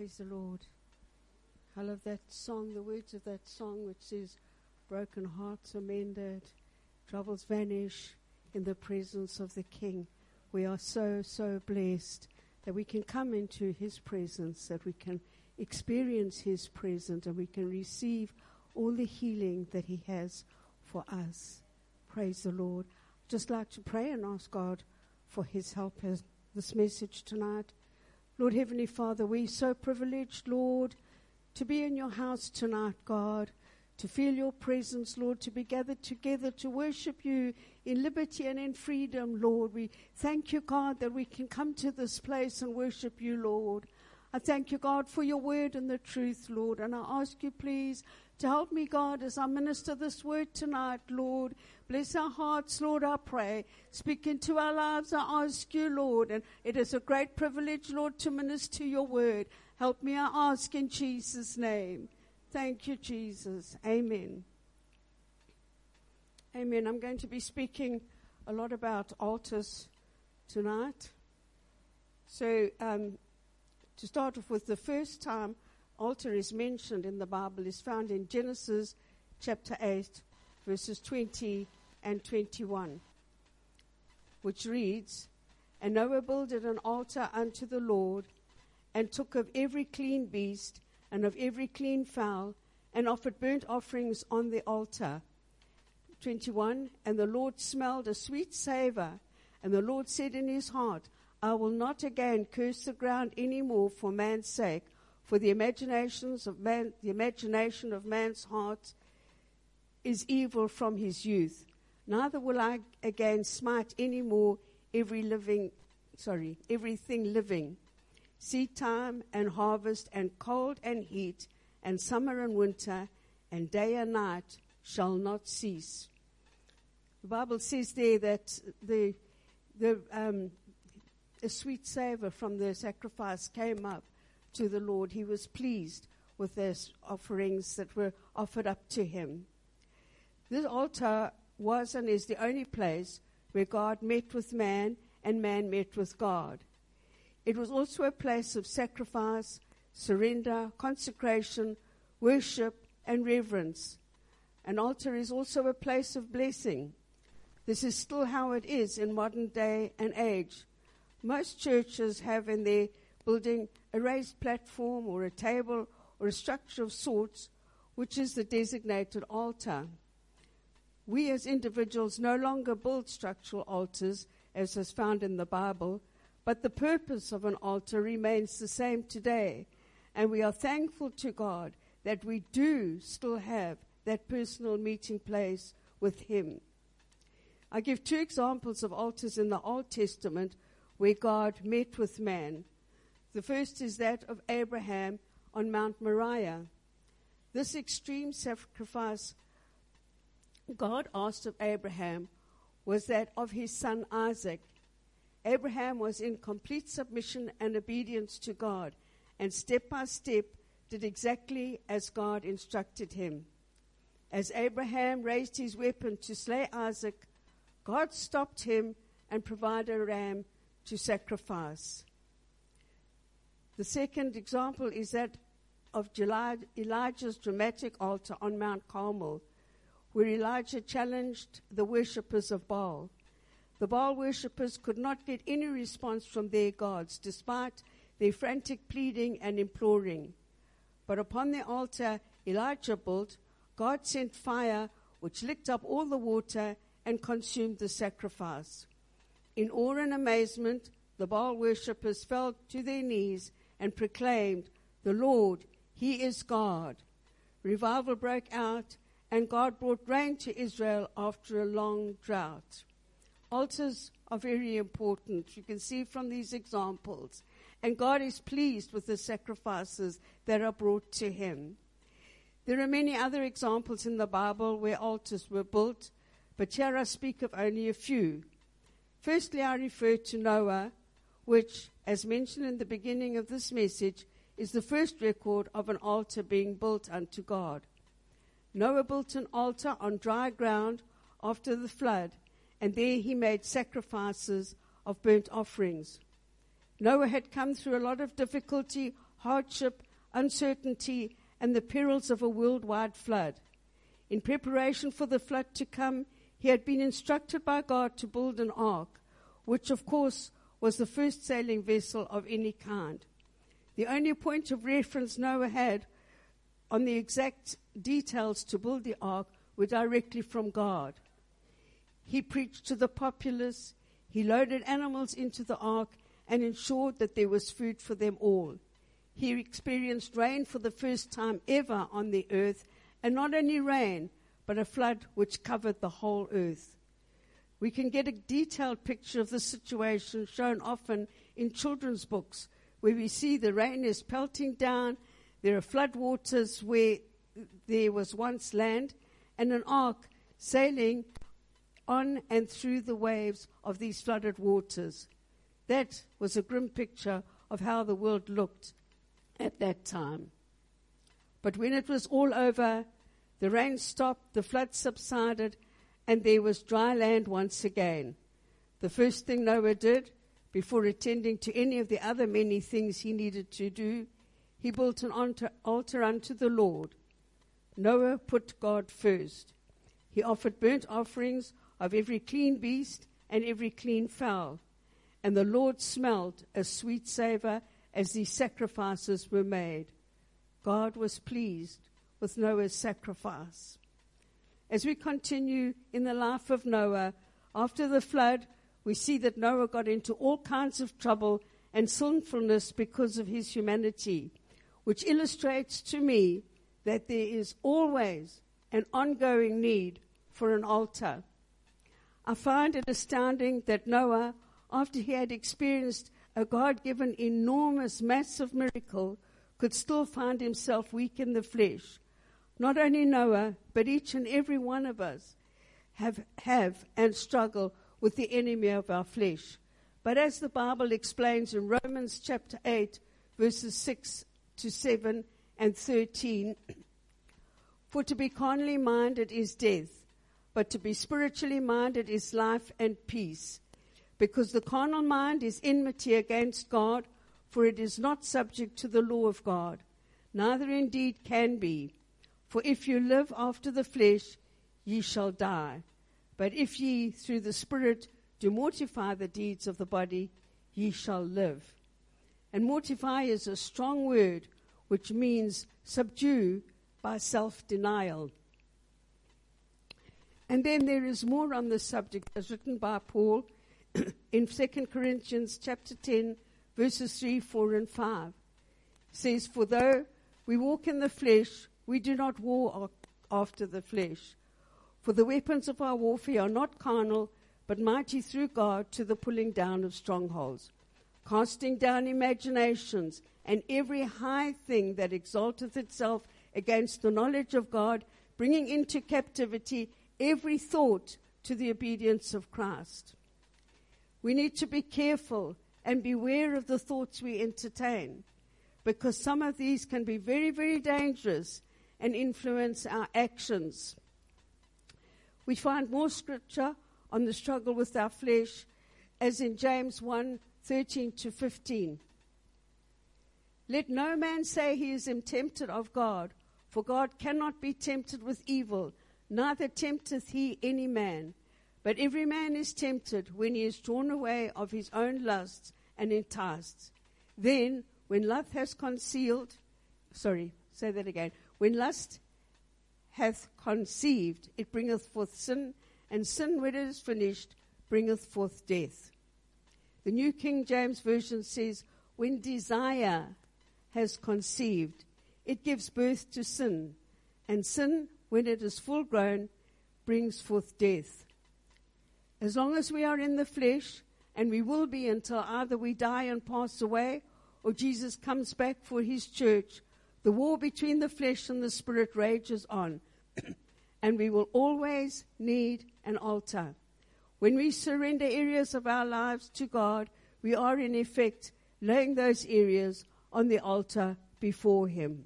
Praise the Lord. I love that song, the words of that song, which says, Broken hearts are mended, troubles vanish in the presence of the King. We are so, so blessed that we can come into His presence, that we can experience His presence, and we can receive all the healing that He has for us. Praise the Lord. Just like to pray and ask God for His help as this message tonight. Lord Heavenly Father, we're so privileged, Lord, to be in your house tonight, God, to feel your presence, Lord, to be gathered together to worship you in liberty and in freedom, Lord. We thank you, God, that we can come to this place and worship you, Lord. I thank you, God, for your word and the truth, Lord. And I ask you, please, to help me, God, as I minister this word tonight, Lord. Bless our hearts, Lord, I pray. Speak into our lives, I ask you, Lord. And it is a great privilege, Lord, to minister to your word. Help me, I ask in Jesus' name. Thank you, Jesus. Amen. Amen. I'm going to be speaking a lot about altars tonight. So, um, to start off with, the first time altar is mentioned in the Bible is found in Genesis chapter 8, verses 20 and 21, which reads, And Noah builded an altar unto the Lord, and took of every clean beast and of every clean fowl, and offered burnt offerings on the altar. 21, And the Lord smelled a sweet savor, and the Lord said in his heart, I will not again curse the ground any more for man's sake, for the imaginations of man, the imagination of man's heart is evil from his youth. Neither will I again smite any more every living, sorry, everything living. Seed time and harvest and cold and heat and summer and winter and day and night shall not cease. The Bible says there that the, the, um, a sweet savor from the sacrifice came up to the Lord. He was pleased with those offerings that were offered up to him. This altar was and is the only place where God met with man and man met with God. It was also a place of sacrifice, surrender, consecration, worship, and reverence. An altar is also a place of blessing. This is still how it is in modern day and age. Most churches have in their building a raised platform or a table or a structure of sorts, which is the designated altar. We as individuals no longer build structural altars as is found in the Bible, but the purpose of an altar remains the same today. And we are thankful to God that we do still have that personal meeting place with Him. I give two examples of altars in the Old Testament where God met with man. The first is that of Abraham on Mount Moriah. This extreme sacrifice God asked of Abraham was that of his son Isaac. Abraham was in complete submission and obedience to God, and step by step did exactly as God instructed him. As Abraham raised his weapon to slay Isaac, God stopped him and provided a ram to sacrifice. The second example is that of Elijah's dramatic altar on Mount Carmel, where Elijah challenged the worshippers of Baal. The Baal worshippers could not get any response from their gods, despite their frantic pleading and imploring. But upon the altar Elijah built, God sent fire which licked up all the water and consumed the sacrifice. In awe and amazement, the Baal worshippers fell to their knees and proclaimed, The Lord, He is God. Revival broke out, and God brought rain to Israel after a long drought. Altars are very important. You can see from these examples. And God is pleased with the sacrifices that are brought to Him. There are many other examples in the Bible where altars were built, but here I speak of only a few. Firstly, I refer to Noah, which as mentioned in the beginning of this message, is the first record of an altar being built unto God. Noah built an altar on dry ground after the flood, and there he made sacrifices of burnt offerings. Noah had come through a lot of difficulty, hardship, uncertainty, and the perils of a worldwide flood. In preparation for the flood to come, he had been instructed by God to build an ark, which, of course, was the first sailing vessel of any kind. The only point of reference Noah had on the exact details to build the ark were directly from God. He preached to the populace, he loaded animals into the ark, and ensured that there was food for them all. He experienced rain for the first time ever on the earth, and not only rain, but a flood which covered the whole earth. We can get a detailed picture of the situation shown often in children's books, where we see the rain is pelting down, there are floodwaters where there was once land, and an ark sailing on and through the waves of these flooded waters. That was a grim picture of how the world looked at that time. But when it was all over, the rain stopped, the flood subsided, and there was dry land once again. The first thing Noah did, before attending to any of the other many things he needed to do, he built an altar unto the Lord. Noah put God first. He offered burnt offerings of every clean beast and every clean fowl. And the Lord smelled a sweet savor as these sacrifices were made. God was pleased with Noah's sacrifice. As we continue in the life of Noah, after the flood, we see that Noah got into all kinds of trouble and sinfulness because of his humanity, which illustrates to me that there is always an ongoing need for an altar. I find it astounding that Noah, after he had experienced a God given enormous, massive miracle, could still find himself weak in the flesh. Not only Noah, but each and every one of us have, have and struggle with the enemy of our flesh. But as the Bible explains in Romans chapter 8, verses 6 to 7 and 13, for to be carnally minded is death, but to be spiritually minded is life and peace. Because the carnal mind is enmity against God, for it is not subject to the law of God, neither indeed can be. For if you live after the flesh, ye shall die. But if ye through the Spirit do mortify the deeds of the body, ye shall live. And mortify is a strong word which means subdue by self denial. And then there is more on this subject as written by Paul in 2 Corinthians chapter 10, verses 3, 4, and 5. It says, For though we walk in the flesh, we do not war after the flesh. For the weapons of our warfare are not carnal, but mighty through God to the pulling down of strongholds, casting down imaginations and every high thing that exalteth itself against the knowledge of God, bringing into captivity every thought to the obedience of Christ. We need to be careful and beware of the thoughts we entertain because some of these can be very, very dangerous and influence our actions. We find more scripture on the struggle with our flesh as in James 1 13 to 15. Let no man say he is tempted of God, for God cannot be tempted with evil, neither tempteth he any man. But every man is tempted when he is drawn away of his own lusts and enticed. Then, when lust has concealed, sorry, say that again. When lust hath conceived, it bringeth forth sin, and sin, when it is finished, bringeth forth death. The New King James Version says, When desire has conceived, it gives birth to sin, and sin, when it is full grown, brings forth death. As long as we are in the flesh, and we will be until either we die and pass away or Jesus comes back for his church, the war between the flesh and the spirit rages on. and we will always need an altar. When we surrender areas of our lives to God, we are in effect laying those areas on the altar before Him.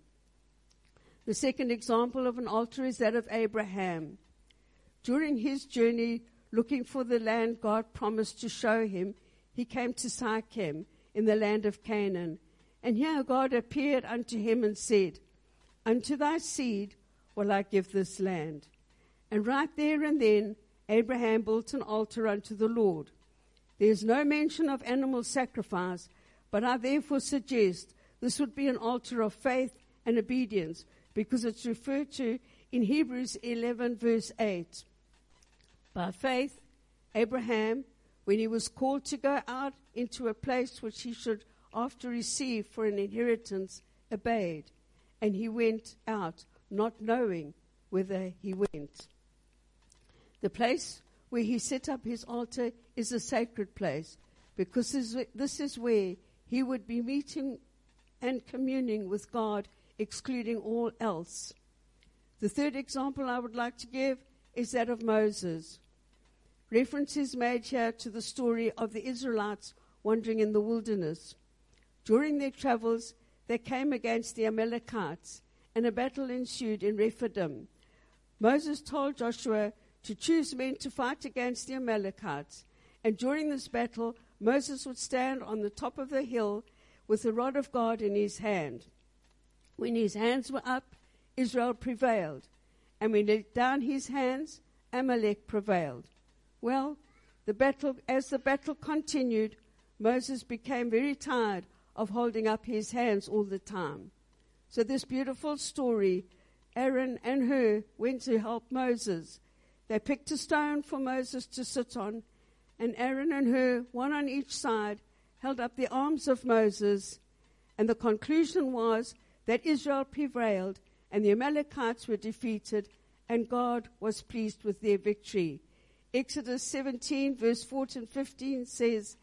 The second example of an altar is that of Abraham. During his journey looking for the land God promised to show him, he came to Sychem in the land of Canaan. And here God appeared unto him and said, Unto thy seed will I give this land. And right there and then, Abraham built an altar unto the Lord. There is no mention of animal sacrifice, but I therefore suggest this would be an altar of faith and obedience because it's referred to in Hebrews 11, verse 8. By faith, Abraham, when he was called to go out into a place which he should after receive for an inheritance, obeyed, and he went out, not knowing whither he went. The place where he set up his altar is a sacred place because this is where he would be meeting and communing with God, excluding all else. The third example I would like to give is that of Moses. Reference is made here to the story of the Israelites wandering in the wilderness. During their travels, they came against the Amalekites, and a battle ensued in Rephidim. Moses told Joshua to choose men to fight against the Amalekites, and during this battle, Moses would stand on the top of the hill with the rod of God in his hand. When his hands were up, Israel prevailed, and when he let down his hands, Amalek prevailed. Well, the battle, as the battle continued, Moses became very tired of holding up his hands all the time. So, this beautiful story Aaron and Hur went to help Moses. They picked a stone for Moses to sit on, and Aaron and Hur, one on each side, held up the arms of Moses. And the conclusion was that Israel prevailed and the Amalekites were defeated, and God was pleased with their victory. Exodus 17, verse 14 and 15 says,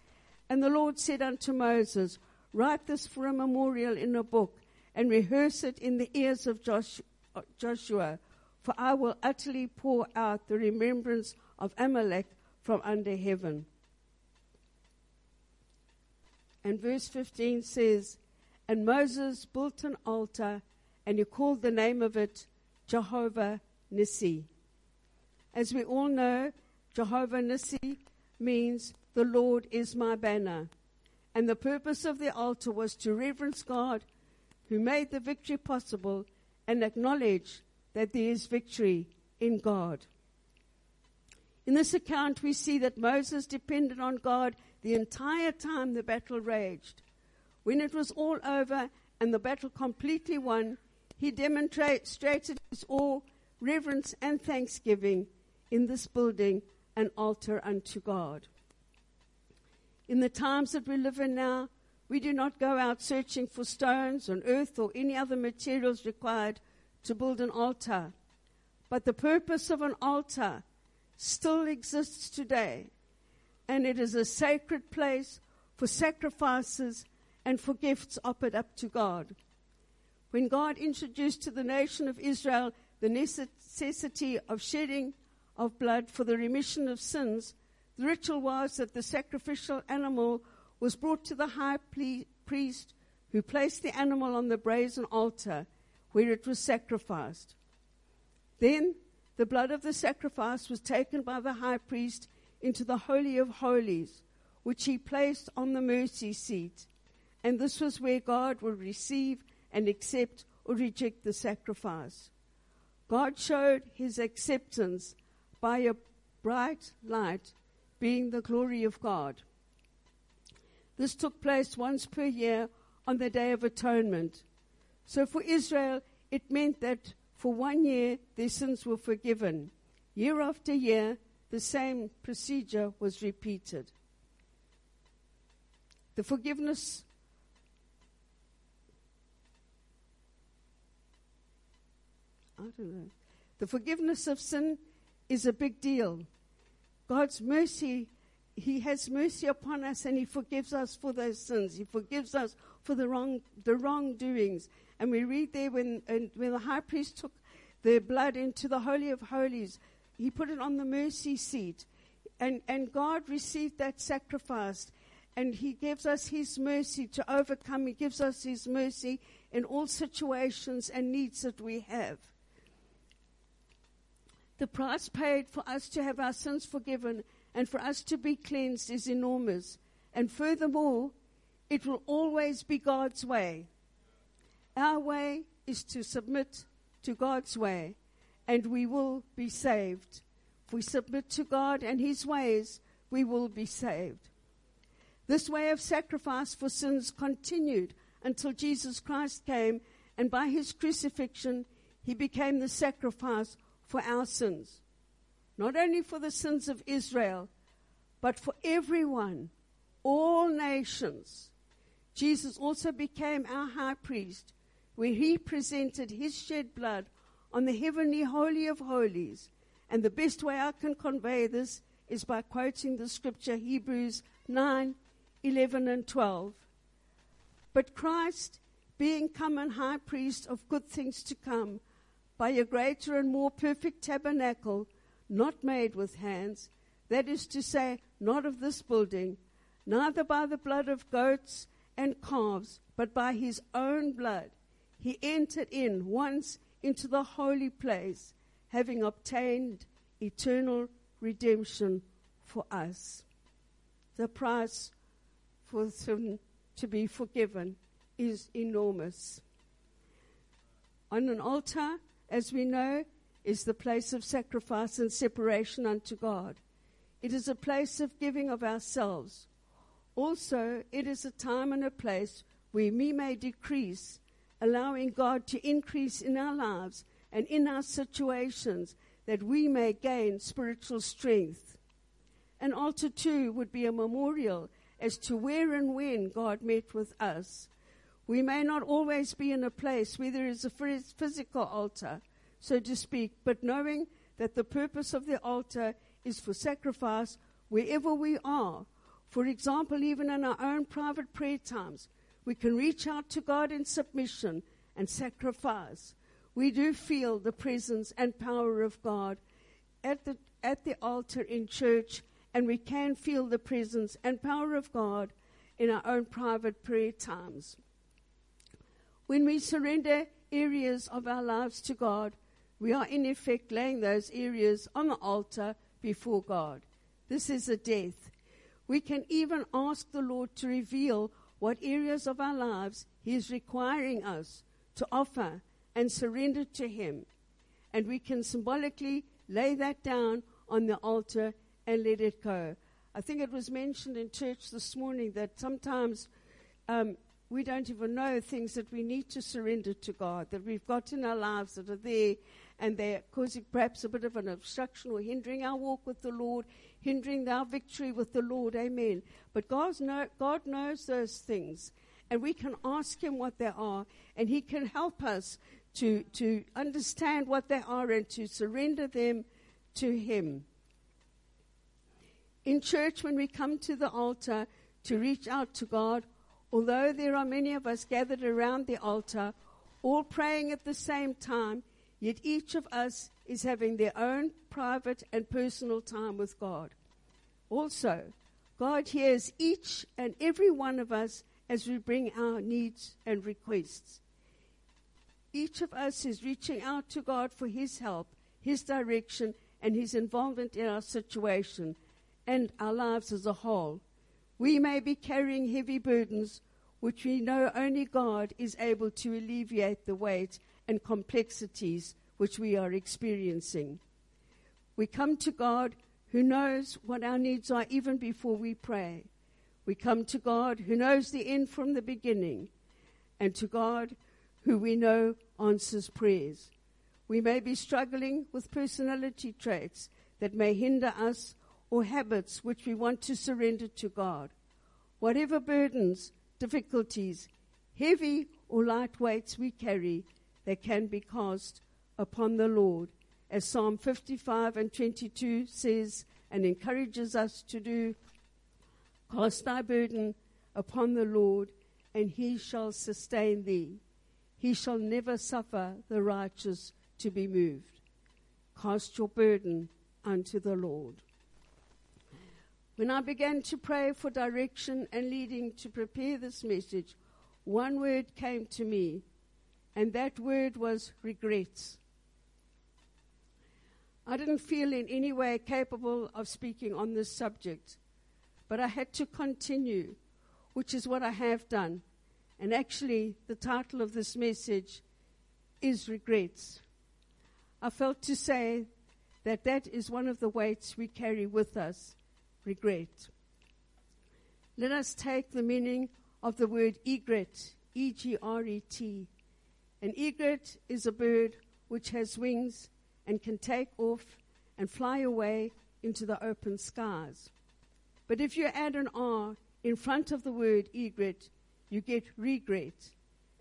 And the Lord said unto Moses, Write this for a memorial in a book and rehearse it in the ears of Joshua, for I will utterly pour out the remembrance of Amalek from under heaven. And verse 15 says, And Moses built an altar, and he called the name of it Jehovah Nissi. As we all know, Jehovah Nissi means the Lord is my banner. And the purpose of the altar was to reverence God who made the victory possible and acknowledge that there is victory in God. In this account, we see that Moses depended on God the entire time the battle raged. When it was all over and the battle completely won, he demonstrated his awe, reverence, and thanksgiving in this building an altar unto God. In the times that we live in now, we do not go out searching for stones on earth or any other materials required to build an altar. But the purpose of an altar still exists today, and it is a sacred place for sacrifices and for gifts offered up to God. When God introduced to the nation of Israel the necessity of shedding of blood for the remission of sins, the ritual was that the sacrificial animal was brought to the high priest who placed the animal on the brazen altar where it was sacrificed. Then the blood of the sacrifice was taken by the high priest into the Holy of Holies, which he placed on the mercy seat. And this was where God would receive and accept or reject the sacrifice. God showed his acceptance by a bright light being the glory of God. This took place once per year on the Day of Atonement. So for Israel, it meant that for one year their sins were forgiven. Year after year, the same procedure was repeated. The forgiveness I don't know. The forgiveness of sin is a big deal. God's mercy, He has mercy upon us and He forgives us for those sins. He forgives us for the wrong, the wrongdoings. And we read there when, when the high priest took the blood into the Holy of Holies, he put it on the mercy seat. And, and God received that sacrifice. And He gives us His mercy to overcome. He gives us His mercy in all situations and needs that we have. The price paid for us to have our sins forgiven and for us to be cleansed is enormous. And furthermore, it will always be God's way. Our way is to submit to God's way, and we will be saved. If we submit to God and His ways, we will be saved. This way of sacrifice for sins continued until Jesus Christ came, and by His crucifixion, He became the sacrifice for our sins. Not only for the sins of Israel, but for everyone, all nations. Jesus also became our high priest where he presented his shed blood on the heavenly holy of holies. And the best way I can convey this is by quoting the scripture Hebrews 9, 11, and 12. But Christ, being come and high priest of good things to come, by a greater and more perfect tabernacle, not made with hands, that is to say, not of this building, neither by the blood of goats and calves, but by his own blood he entered in once into the holy place, having obtained eternal redemption for us. The price for sin to be forgiven is enormous. On an altar, as we know, is the place of sacrifice and separation unto God. It is a place of giving of ourselves. Also, it is a time and a place where we may decrease allowing God to increase in our lives and in our situations that we may gain spiritual strength. An altar, too, would be a memorial as to where and when God met with us. We may not always be in a place where there is a physical altar, so to speak, but knowing that the purpose of the altar is for sacrifice wherever we are. For example, even in our own private prayer times, we can reach out to God in submission and sacrifice. We do feel the presence and power of God at the, at the altar in church, and we can feel the presence and power of God in our own private prayer times. When we surrender areas of our lives to God, we are in effect laying those areas on the altar before God. This is a death. We can even ask the Lord to reveal what areas of our lives He is requiring us to offer and surrender to Him. And we can symbolically lay that down on the altar and let it go. I think it was mentioned in church this morning that sometimes um, we don't even know things that we need to surrender to God, that we've got in our lives that are there and they're causing perhaps a bit of an obstruction or hindering our walk with the Lord, hindering our victory with the Lord. Amen. But God's know, God knows those things, and we can ask Him what they are, and He can help us to, to understand what they are and to surrender them to Him. In church, when we come to the altar to reach out to God, although there are many of us gathered around the altar, all praying at the same time, Yet each of us is having their own private and personal time with God. Also, God hears each and every one of us as we bring our needs and requests. Each of us is reaching out to God for His help, His direction, and His involvement in our situation and our lives as a whole. We may be carrying heavy burdens which we know only God is able to alleviate the weight and complexities which we are experiencing. We come to God who knows what our needs are even before we pray. We come to God who knows the end from the beginning, and to God who we know answers prayers. We may be struggling with personality traits that may hinder us or habits which we want to surrender to God. Whatever burdens, difficulties, heavy or light weights we carry, they can be cast upon the Lord, as Psalm 55 and 22 says and encourages us to do. Cast thy burden upon the Lord, and he shall sustain thee. He shall never suffer the righteous to be moved. Cast your burden unto the Lord. When I began to pray for direction and leading to prepare this message, one word came to me and that word was regrets. I didn't feel in any way capable of speaking on this subject, but I had to continue. which is what I have done. And actually, the title of this message is Regrets. I felt to say that that is one of the weights we carry with us regret. Let us take the meaning of the word egret, E G R E T. An egret is a bird which has wings and can take off and fly away into the open skies. But if you add an R in front of the word egret, you get regret.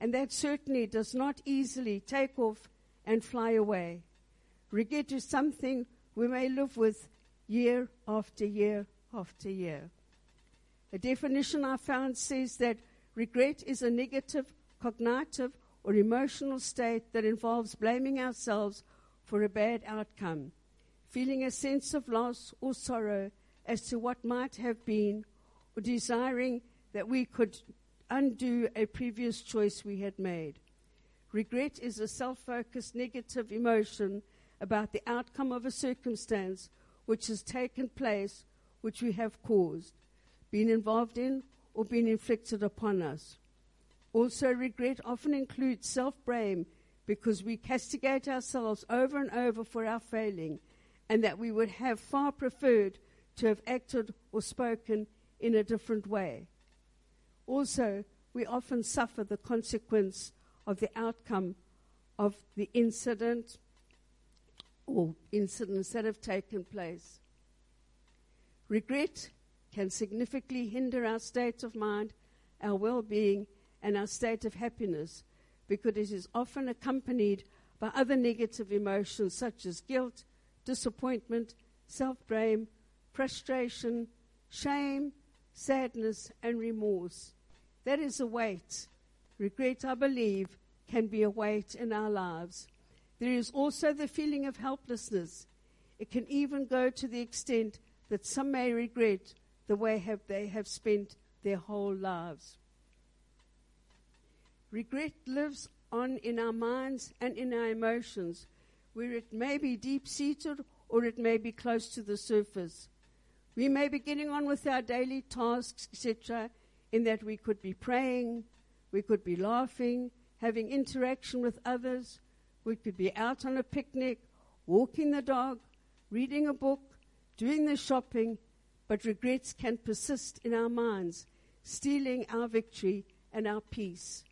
And that certainly does not easily take off and fly away. Regret is something we may live with year after year after year. A definition I found says that regret is a negative cognitive or emotional state that involves blaming ourselves for a bad outcome, feeling a sense of loss or sorrow as to what might have been, or desiring that we could undo a previous choice we had made. Regret is a self focused negative emotion about the outcome of a circumstance which has taken place, which we have caused, been involved in, or been inflicted upon us. Also, regret often includes self blame because we castigate ourselves over and over for our failing, and that we would have far preferred to have acted or spoken in a different way. Also, we often suffer the consequence of the outcome of the incident or incidents that have taken place. Regret can significantly hinder our state of mind, our well being, and our state of happiness because it is often accompanied by other negative emotions such as guilt, disappointment, self blame, frustration, shame, sadness, and remorse. That is a weight. Regret, I believe, can be a weight in our lives. There is also the feeling of helplessness. It can even go to the extent that some may regret the way have they have spent their whole lives. Regret lives on in our minds and in our emotions, where it may be deep seated or it may be close to the surface. We may be getting on with our daily tasks, etc., in that we could be praying, we could be laughing, having interaction with others, we could be out on a picnic, walking the dog, reading a book, doing the shopping, but regrets can persist in our minds, stealing our victory and our peace.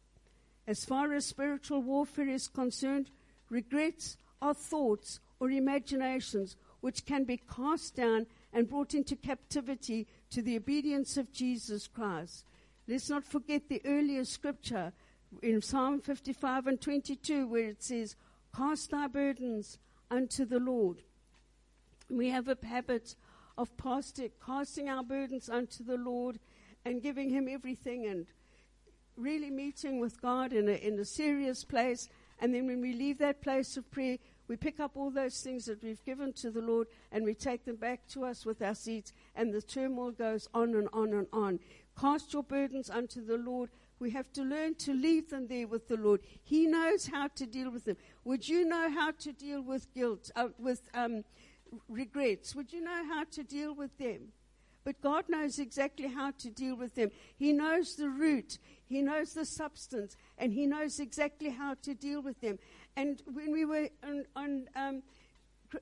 As far as spiritual warfare is concerned, regrets are thoughts or imaginations which can be cast down and brought into captivity to the obedience of Jesus Christ. Let's not forget the earlier scripture in Psalm 55 and 22 where it says, Cast thy burdens unto the Lord. We have a habit of casting our burdens unto the Lord and giving Him everything and really meeting with God in a, in a serious place. And then when we leave that place of prayer, we pick up all those things that we've given to the Lord and we take them back to us with our seats. And the turmoil goes on and on and on. Cast your burdens unto the Lord. We have to learn to leave them there with the Lord. He knows how to deal with them. Would you know how to deal with guilt, uh, with um, regrets? Would you know how to deal with them? But God knows exactly how to deal with them. He knows the root. He knows the substance and He knows exactly how to deal with them. And when we were on, on um,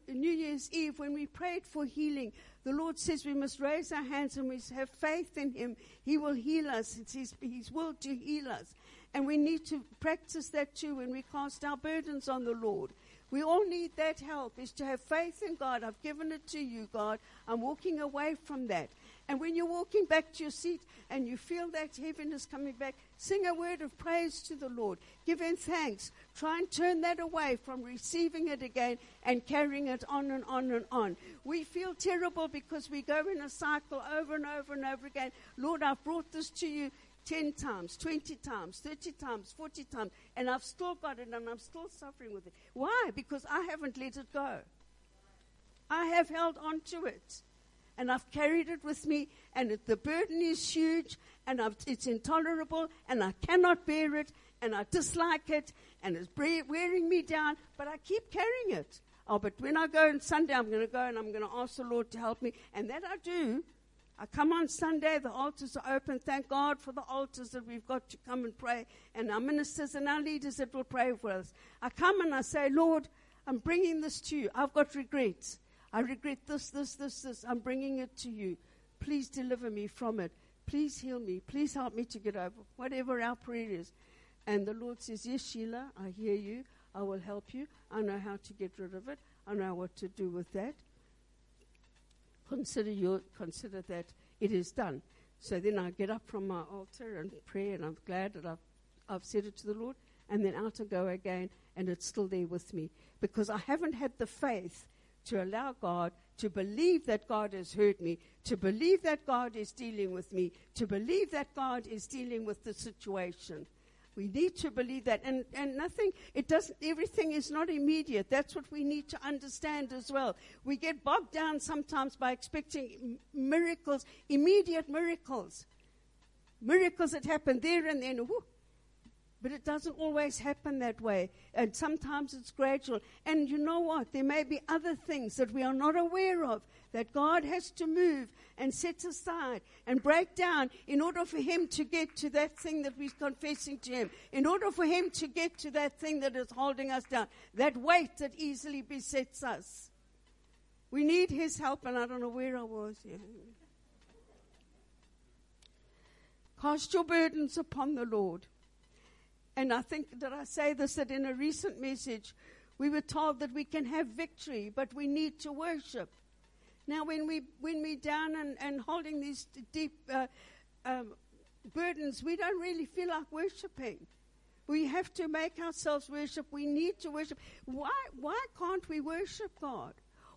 New Year's Eve, when we prayed for healing, the Lord says we must raise our hands and we have faith in Him. He will heal us. It's His, his will to heal us. And we need to practice that too when we cast our burdens on the Lord. We all need that help, is to have faith in God. I've given it to you, God. I'm walking away from that. And when you're walking back to your seat and you feel that heaviness coming back, sing a word of praise to the Lord. Give him thanks. Try and turn that away from receiving it again and carrying it on and on and on. We feel terrible because we go in a cycle over and over and over again. Lord, I've brought this to you 10 times, 20 times, 30 times, 40 times, and I've still got it and I'm still suffering with it. Why? Because I haven't let it go. I have held on to it and I've carried it with me, and it, the burden is huge, and I've, it's intolerable, and I cannot bear it, and I dislike it, and it's wearing me down, but I keep carrying it. Oh, but when I go on Sunday, I'm going to go and I'm going to ask the Lord to help me, and that I do. I come on Sunday, the altars are open. Thank God for the altars that we've got to come and pray, and our ministers and our leaders that will pray for us. I come and I say, Lord, I'm bringing this to you. I've got regrets. I regret this, this, this, this. I'm bringing it to you. Please deliver me from it. Please heal me. Please help me to get over whatever our prayer is. And the Lord says, Yes, Sheila, I hear you. I will help you. I know how to get rid of it. I know what to do with that. Consider, consider that it is done. So then I get up from my altar and pray, and I'm glad that I've, I've said it to the Lord. And then out I go again, and it's still there with me. Because I haven't had the faith to allow God to believe that God has heard me, to believe that God is dealing with me, to believe that God is dealing with the situation. We need to believe that. And, and nothing, it doesn't, everything is not immediate. That's what we need to understand as well. We get bogged down sometimes by expecting miracles, immediate miracles. Miracles that happen there and then, whoo, but it doesn't always happen that way. And sometimes it's gradual. And you know what? There may be other things that we are not aware of that God has to move and set aside and break down in order for Him to get to that thing that we're confessing to Him, in order for Him to get to that thing that is holding us down, that weight that easily besets us. We need His help, and I don't know where I was. Cast your burdens upon the Lord and I think that I say this that in a recent message, we were told that we can have victory, but we need to worship. Now, when we when we're down and, and holding these deep uh, um, burdens, we don't really feel like worshiping. We have to make ourselves worship. We need to worship. Why why can't we worship God?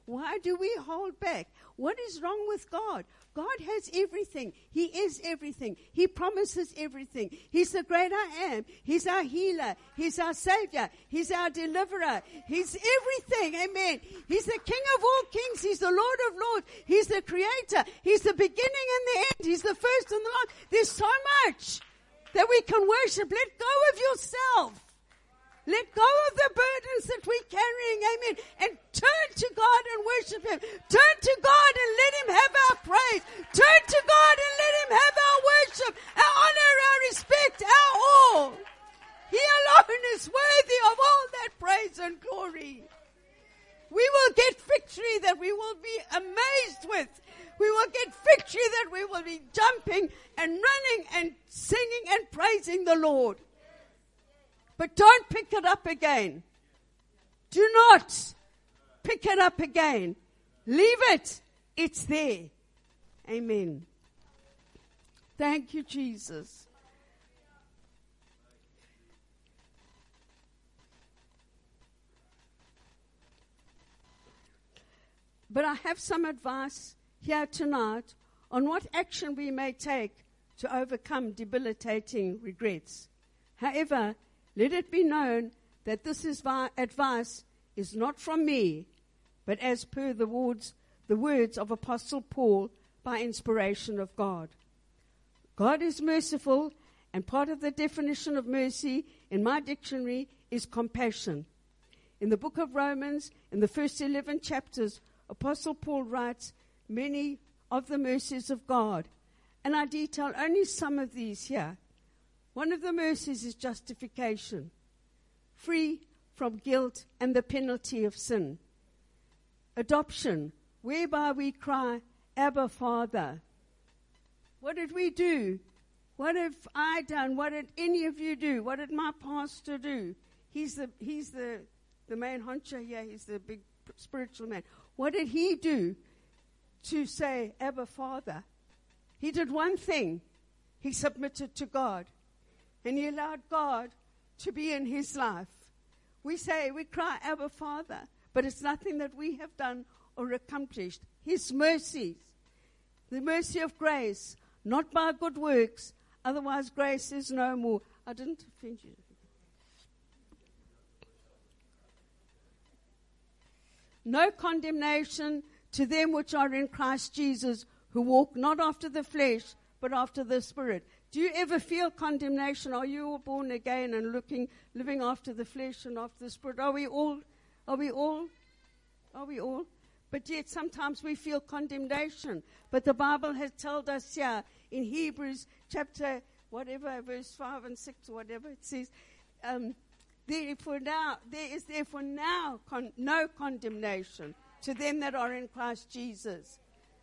Why do we hold back? What is wrong with God? God has everything. He is everything. He promises everything. He's the great I am. He's our healer. He's our savior. He's our deliverer. He's everything. Amen. He's the King of all kings. He's the Lord of lords. He's the creator. He's the beginning and the end. He's the first and the last. There's so much that we can worship. Let go of yourself. Let go of the burdens that we're carrying, amen, and turn to God and worship Him. Turn to God and let Him have our praise. Turn to God and let Him have our worship, our honor, our respect, our all. He alone is worthy of all that praise and glory. We will get victory that we will be amazed with. We will get victory that we will be jumping and running and singing and praising the Lord. But don't pick it up again. Do not pick it up again. Leave it. It's there. Amen. Thank you, Jesus. But I have some advice here tonight on what action we may take to overcome debilitating regrets. However, let it be known that this is advice is not from me, but as per the words, the words of Apostle Paul by inspiration of God. God is merciful, and part of the definition of mercy in my dictionary is compassion. In the book of Romans, in the first 11 chapters, Apostle Paul writes many of the mercies of God. And I detail only some of these here. One of the mercies is justification, free from guilt and the penalty of sin. Adoption, whereby we cry, Abba, Father. What did we do? What have I done? What did any of you do? What did my pastor do? He's the, he's the, the main honcho here. He's the big spiritual man. What did he do to say, Abba, Father? He did one thing. He submitted to God and he allowed God to be in his life. We say, we cry, Abba Father, but it's nothing that we have done or accomplished. His mercies, the mercy of grace, not by good works, otherwise grace is no more. I didn't offend you. No condemnation to them which are in Christ Jesus, who walk not after the flesh, but after the Spirit. Do you ever feel condemnation? Are you all born again and looking, living after the flesh and after the spirit? Are we all? Are we all? Are we all? but yet sometimes we feel condemnation. But the Bible has told us here in Hebrews chapter whatever, verse 5 and 6 or whatever it says, um, therefore now, there is therefore now con- no condemnation to them that are in Christ Jesus.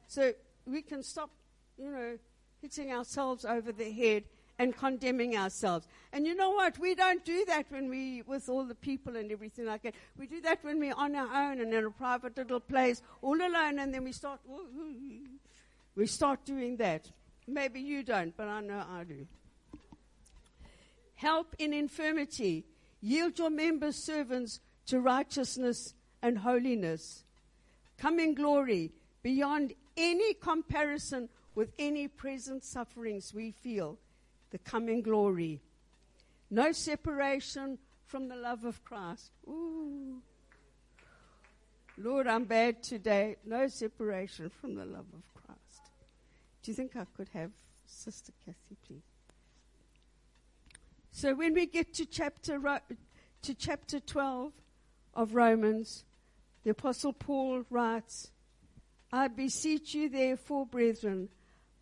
So we can stop, you know, hitting ourselves over the head and condemning ourselves. And you know what? We don't do that when we, with all the people and everything like that. We do that when we're on our own and in a private little place, all alone, and then we start, we start doing that. Maybe you don't, but I know I do. Help in infirmity. Yield your members servants to righteousness and holiness. Come in glory beyond any comparison with any present sufferings we feel the coming glory. No separation from the love of Christ. Ooh. Lord, I'm bad today. No separation from the love of Christ. Do you think I could have Sister Kathy, please? So when we get to chapter to chapter 12 of Romans, the apostle Paul writes, I beseech you therefore, brethren,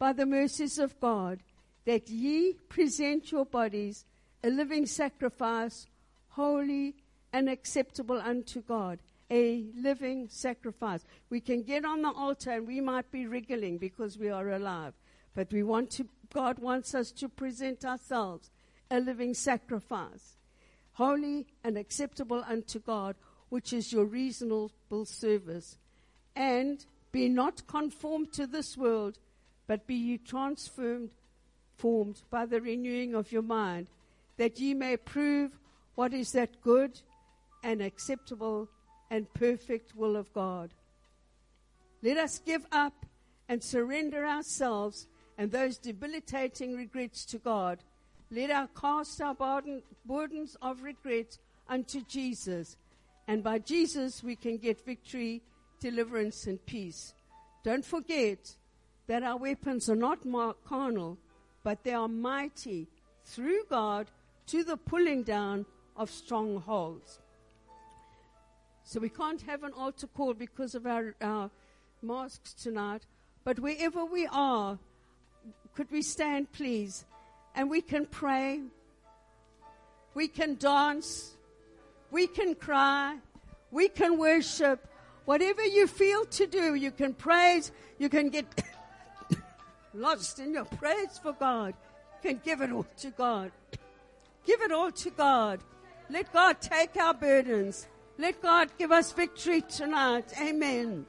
by the mercies of God, that ye present your bodies a living sacrifice, holy and acceptable unto God. A living sacrifice. We can get on the altar and we might be wriggling because we are alive. But we want to, God wants us to present ourselves a living sacrifice, holy and acceptable unto God, which is your reasonable service. And be not conformed to this world, but be ye transformed formed by the renewing of your mind, that ye may prove what is that good and acceptable and perfect will of God. Let us give up and surrender ourselves and those debilitating regrets to God. Let us cast our burden, burdens of regret unto Jesus. And by Jesus, we can get victory, deliverance, and peace. Don't forget that our weapons are not carnal, but they are mighty through God to the pulling down of strongholds. So we can't have an altar call because of our, our masks tonight, but wherever we are, could we stand, please? And we can pray, we can dance, we can cry, we can worship. Whatever you feel to do, you can praise, you can get lost in your praise for God, can give it all to God. Give it all to God. Let God take our burdens. Let God give us victory tonight. Amen.